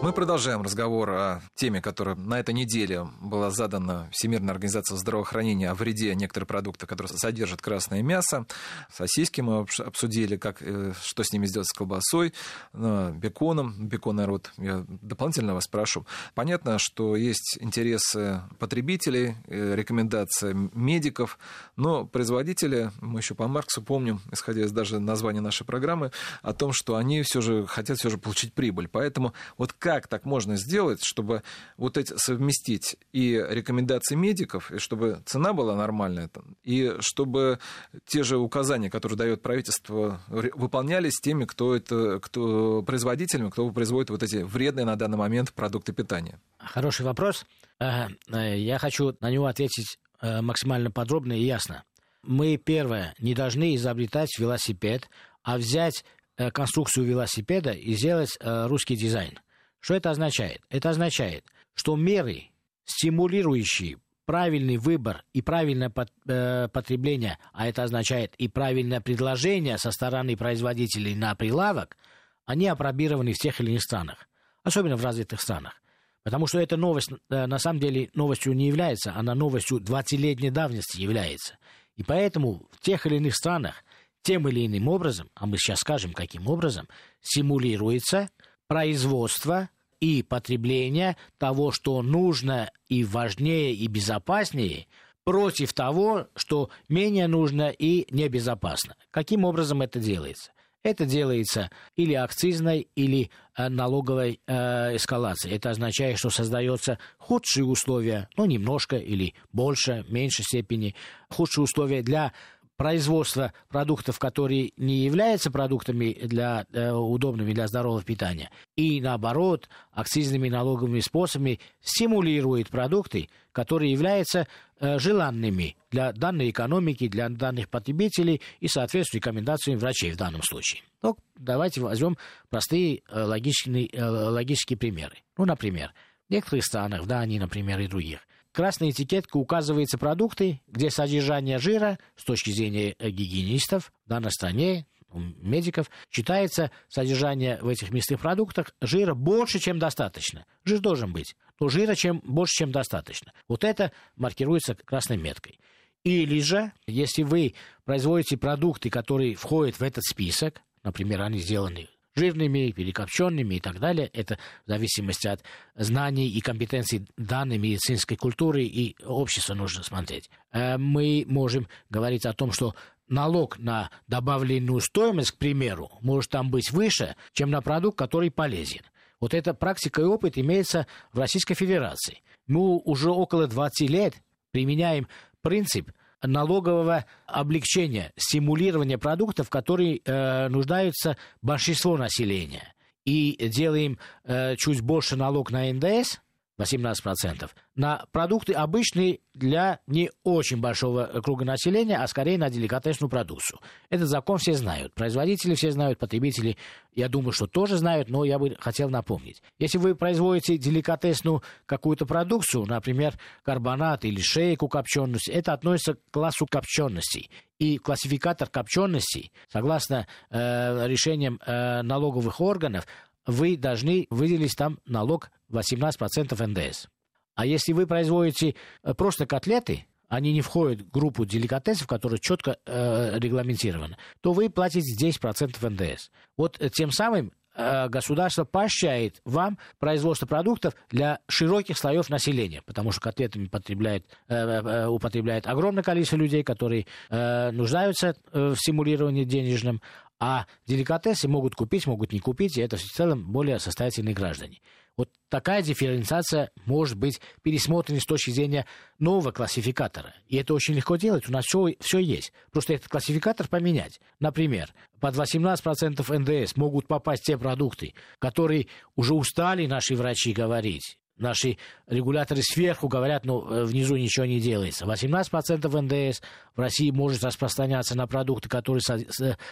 Мы продолжаем разговор о теме, которая на этой неделе была задана Всемирной организацией здравоохранения о вреде некоторых продуктов, которые содержат красное мясо. Сосиски мы обсудили, как, э, что с ними сделать с колбасой, беконом. Бекон, народ, я дополнительно вас спрошу. Понятно, что есть интересы потребителей, э, рекомендации медиков, но производители, мы еще по Марксу помним, исходя из даже названия нашей программы, о том, что они все же хотят все же получить прибыль. Поэтому вот как так можно сделать, чтобы вот эти совместить и рекомендации медиков, и чтобы цена была нормальная, и чтобы те же указания, которые дает правительство, выполнялись теми, кто это, кто производителями, кто производит вот эти вредные на данный момент продукты питания? Хороший вопрос. Э, я хочу на него ответить э, максимально подробно и ясно. Мы, первое, не должны изобретать велосипед, а взять э, конструкцию велосипеда и сделать русский дизайн. Что это означает? Это означает, что меры, стимулирующие правильный выбор и правильное э, потребление, а это означает и правильное предложение со стороны производителей на прилавок, они опробированы в тех или иных странах, особенно в развитых странах. Потому что эта новость э, на самом деле новостью не является, она новостью 20-летней давности является. И поэтому в тех или иных странах тем или иным образом, а мы сейчас скажем, каким образом, симулируется производства и потребления того, что нужно и важнее, и безопаснее, против того, что менее нужно и небезопасно. Каким образом это делается? Это делается или акцизной, или э, налоговой э, эскалацией. Это означает, что создаются худшие условия, ну, немножко или больше, меньшей степени, худшие условия для производство продуктов, которые не являются продуктами для, э, удобными для здорового питания, и наоборот, акцизными налоговыми способами стимулирует продукты, которые являются э, желанными для данной экономики, для данных потребителей и соответствуют рекомендациям врачей в данном случае. Ну, давайте возьмем простые э, логические, э, логические примеры. Ну, например, в некоторых странах, в Дании, например, и других – красной этикетке указываются продукты, где содержание жира с точки зрения гигиенистов в данной стране, медиков, считается содержание в этих мясных продуктах жира больше, чем достаточно. Жир должен быть, но жира чем, больше, чем достаточно. Вот это маркируется красной меткой. Или же, если вы производите продукты, которые входят в этот список, например, они сделаны жирными, перекопченными и так далее. Это в зависимости от знаний и компетенций данной медицинской культуры и общества нужно смотреть. Э, мы можем говорить о том, что налог на добавленную стоимость, к примеру, может там быть выше, чем на продукт, который полезен. Вот эта практика и опыт имеется в Российской Федерации. Мы уже около 20 лет применяем принцип налогового облегчения, стимулирования продуктов, которые э, нуждаются большинство населения. И делаем э, чуть больше налог на НДС, 18%, на продукты обычные для не очень большого круга населения, а скорее на деликатесную продукцию. Этот закон все знают. Производители все знают, потребители, я думаю, что тоже знают, но я бы хотел напомнить. Если вы производите деликатесную какую-то продукцию, например, карбонат или шейку копчености, это относится к классу копченостей. И классификатор копченостей, согласно э, решениям э, налоговых органов, вы должны выделить там налог 18% НДС. А если вы производите э, просто котлеты, они не входят в группу деликатесов, которые четко э, регламентированы, то вы платите 10% НДС. Вот э, тем самым э, государство поощряет вам производство продуктов для широких слоев населения, потому что котлетами потребляет, употребляет огромное количество людей, которые нуждаются в стимулировании денежном, а деликатесы могут купить, могут не купить, и это в целом более состоятельные граждане. Вот такая дифференциация может быть пересмотрена с точки зрения нового классификатора. И это очень легко делать, у нас все, все есть. Просто этот классификатор поменять. Например, под 18% НДС могут попасть те продукты, которые уже устали наши врачи говорить, наши регуляторы сверху говорят, ну, э, внизу ничего не делается. 18% НДС в России может распространяться на продукты, которые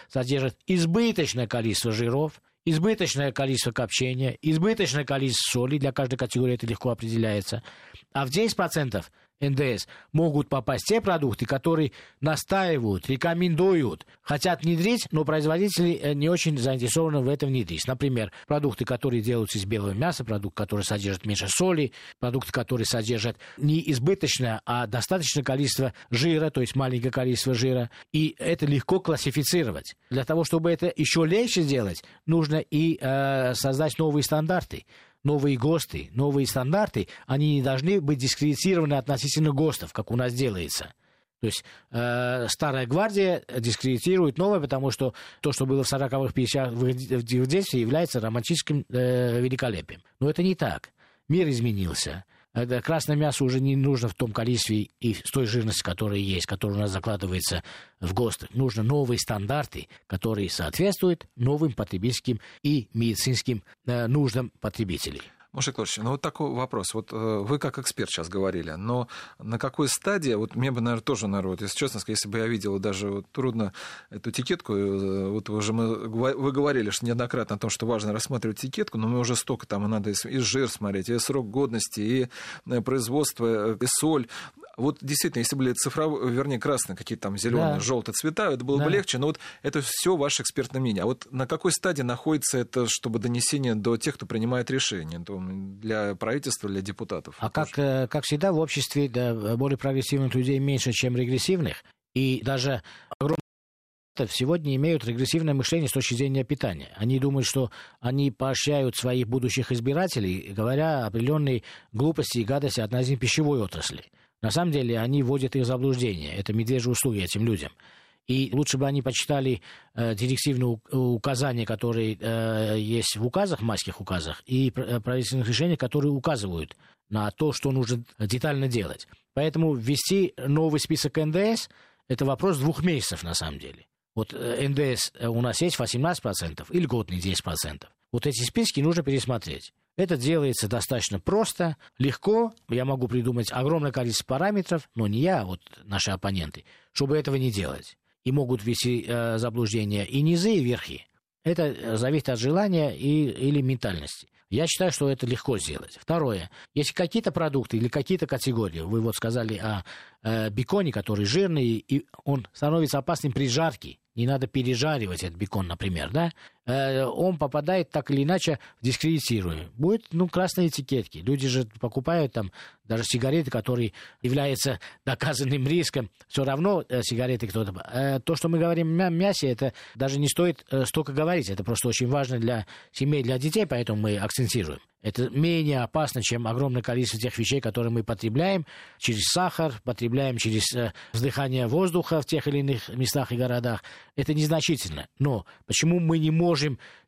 содержат избыточное количество жиров, избыточное количество копчения, избыточное количество соли, для каждой категории это легко определяется. А в 10% НДС, могут попасть те продукты, которые настаивают, рекомендуют, хотят внедрить, но производители э, не очень заинтересованы в этом внедрить. Например, продукты, которые делаются из белого мяса, продукты, которые содержат меньше соли, продукты, которые содержат не избыточное, а достаточное количество жира, то есть маленькое количество жира. И это легко классифицировать. Для того, чтобы это еще легче сделать, нужно и э, создать новые стандарты новые ГОСТы, новые стандарты, они не должны быть дискредитированы относительно ГОСТов, как у нас делается. То есть э, старая гвардия дискредитирует новое, потому что то, что было в 40-х, 50-х в детстве, является романтическим э, великолепием. Но это не так. Мир изменился. Это красное мясо уже не нужно в том количестве и с той жирности, которая есть, которая у нас закладывается в ГОСТ. Нужны новые стандарты, которые соответствуют новым потребительским и медицинским э, нуждам потребителей. Маша Клавович, ну вот такой вопрос. Вот э, вы как эксперт сейчас говорили, но на какой стадии, вот мне бы, наверное, тоже, вот, если честно сказать, если бы я видел даже вот, трудно эту этикетку, э, вот уже мы, вы говорили что неоднократно о том, что важно рассматривать этикетку, но мы уже столько там и надо и жир смотреть, и срок годности, и э, производство, и соль. Вот действительно, если были цифровые, вернее, красные какие-то там зеленые, да. желтые цвета, это было да. бы легче, но вот это все ваше экспертное мнение. А вот на какой стадии находится это, чтобы донесение до тех, кто принимает решения, для правительства, для депутатов? А как, э, как всегда в обществе да, более прогрессивных людей меньше, чем регрессивных, и даже огромное сегодня имеют регрессивное мышление с точки зрения питания. Они думают, что они поощряют своих будущих избирателей, говоря определенные глупости и гадости относительно пищевой отрасли. На самом деле они вводят их в заблуждение. Это медвежьи услуги этим людям. И лучше бы они почитали э, директивные указания, которые э, есть в указах, майских указах, и э, правительственных решениях, которые указывают на то, что нужно детально делать. Поэтому ввести новый список НДС – это вопрос двух месяцев на самом деле. Вот э, НДС у нас есть 18% или льготный 10%. Вот эти списки нужно пересмотреть. Это делается достаточно просто, легко. Я могу придумать огромное количество параметров, но не я, а вот наши оппоненты, чтобы этого не делать. И могут ввести э, заблуждения и низы, и верхи. Это э, зависит от желания и, или ментальности. Я считаю, что это легко сделать. Второе. Если какие-то продукты или какие-то категории, вы вот сказали о э, беконе, который жирный, и он становится опасным при жарке, не надо пережаривать этот бекон, например, да, он попадает так или иначе в дискредитируемый. Будет, ну, красные этикетки. Люди же покупают там даже сигареты, которые являются доказанным риском. Все равно э, сигареты кто-то... Э, то, что мы говорим о мясе, это даже не стоит столько говорить. Это просто очень важно для семей, для детей, поэтому мы акцентируем. Это менее опасно, чем огромное количество тех вещей, которые мы потребляем через сахар, потребляем через э, вздыхание воздуха в тех или иных местах и городах. Это незначительно. Но почему мы не можем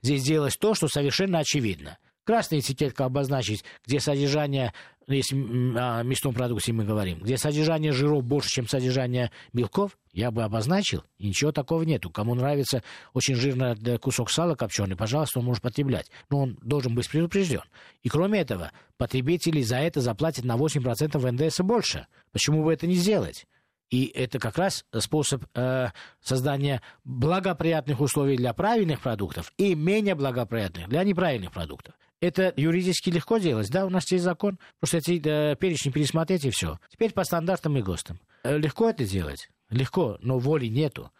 здесь делать то, что совершенно очевидно? Красная этикетка обозначить, где содержание если о мясном продукте мы говорим, где содержание жиров больше, чем содержание белков, я бы обозначил, и ничего такого нету. Кому нравится очень жирный кусок сала копченый, пожалуйста, он может потреблять. Но он должен быть предупрежден. И кроме этого, потребители за это заплатят на 8% НДС больше. Почему бы это не сделать? И это как раз способ э, создания благоприятных условий для правильных продуктов и менее благоприятных для неправильных продуктов. Это юридически легко делать, да, у нас есть закон, просто эти э, перечни пересмотреть и все. Теперь по стандартам и ГОСТам. Э, легко это делать? Легко, но воли нету.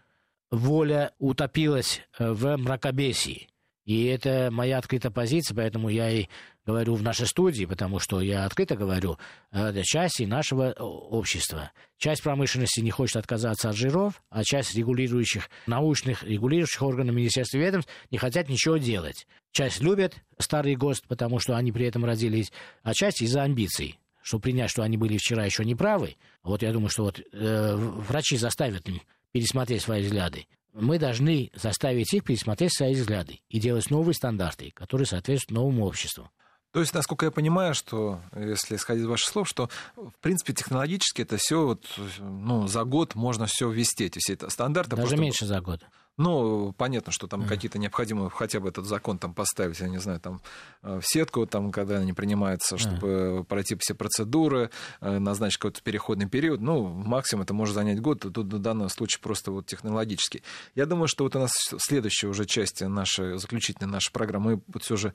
Воля утопилась э, в мракобесии. И это моя открытая позиция, поэтому я и говорю в нашей студии, потому что я открыто говорю, это часть нашего общества. Часть промышленности не хочет отказаться от жиров, а часть регулирующих, научных регулирующих органов Министерства ведомств не хотят ничего делать. Часть любят старый ГОСТ, потому что они при этом родились, а часть из-за амбиций чтобы принять, что они были вчера еще неправы. Вот я думаю, что вот э, врачи заставят им пересмотреть свои взгляды мы должны заставить их пересмотреть свои взгляды и делать новые стандарты, которые соответствуют новому обществу. То есть, насколько я понимаю, что, если исходить из ваших слов, что, в принципе, технологически это все вот, ну, за год можно все ввести, эти все это стандарты. Даже просто... меньше за год. Ну, понятно, что там какие-то необходимые, хотя бы этот закон там поставить, я не знаю, там э, в сетку, там, когда они принимаются, чтобы пройти все процедуры, э, назначить какой-то переходный период. Ну, максимум это может занять год, тут в данном случае просто вот технологически. Я думаю, что вот у нас следующая уже часть нашей, заключительной нашей программы, мы вот все же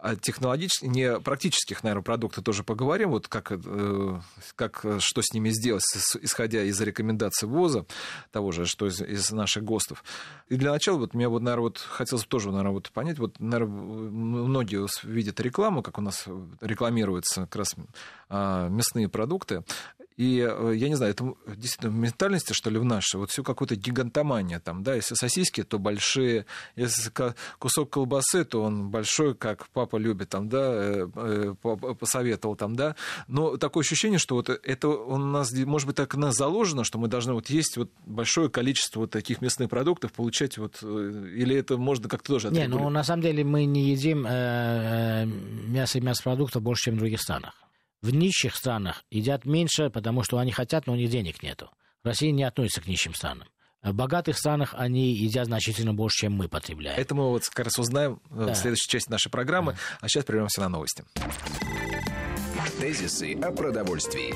о технологических, не практических, наверное, продуктах тоже поговорим, вот как, э, как что с ними сделать, исходя из рекомендаций ВОЗа, того же, что из, из наших ГОСТов. И для начала вот мне вот, наверное, вот хотелось бы тоже, наверное, вот понять, вот, наверное, многие видят рекламу, как у нас рекламируются как раз а, мясные продукты. И э, я не знаю, это действительно в ментальности, что ли, в нашей, вот все какое-то гигантомания там, да, если сосиски, то большие, если кусок колбасы, то он большой, как папа любит там, да, э, э, посоветовал там, да, но такое ощущение, что вот это у нас, может быть, так у нас заложено, что мы должны вот есть вот большое количество вот таких мясных продуктов, получать вот, или это можно как-то тоже Не, ну, на самом деле мы не едим э, мясо и мясопродуктов больше, чем в других странах. В нищих странах едят меньше, потому что они хотят, но у них денег нету. Россия не относится к нищим странам. В богатых странах они едят значительно больше, чем мы потребляем. Это мы вот как раз узнаем э, да. в следующей части нашей программы. Да. А сейчас прервемся на новости. Тезисы о продовольствии.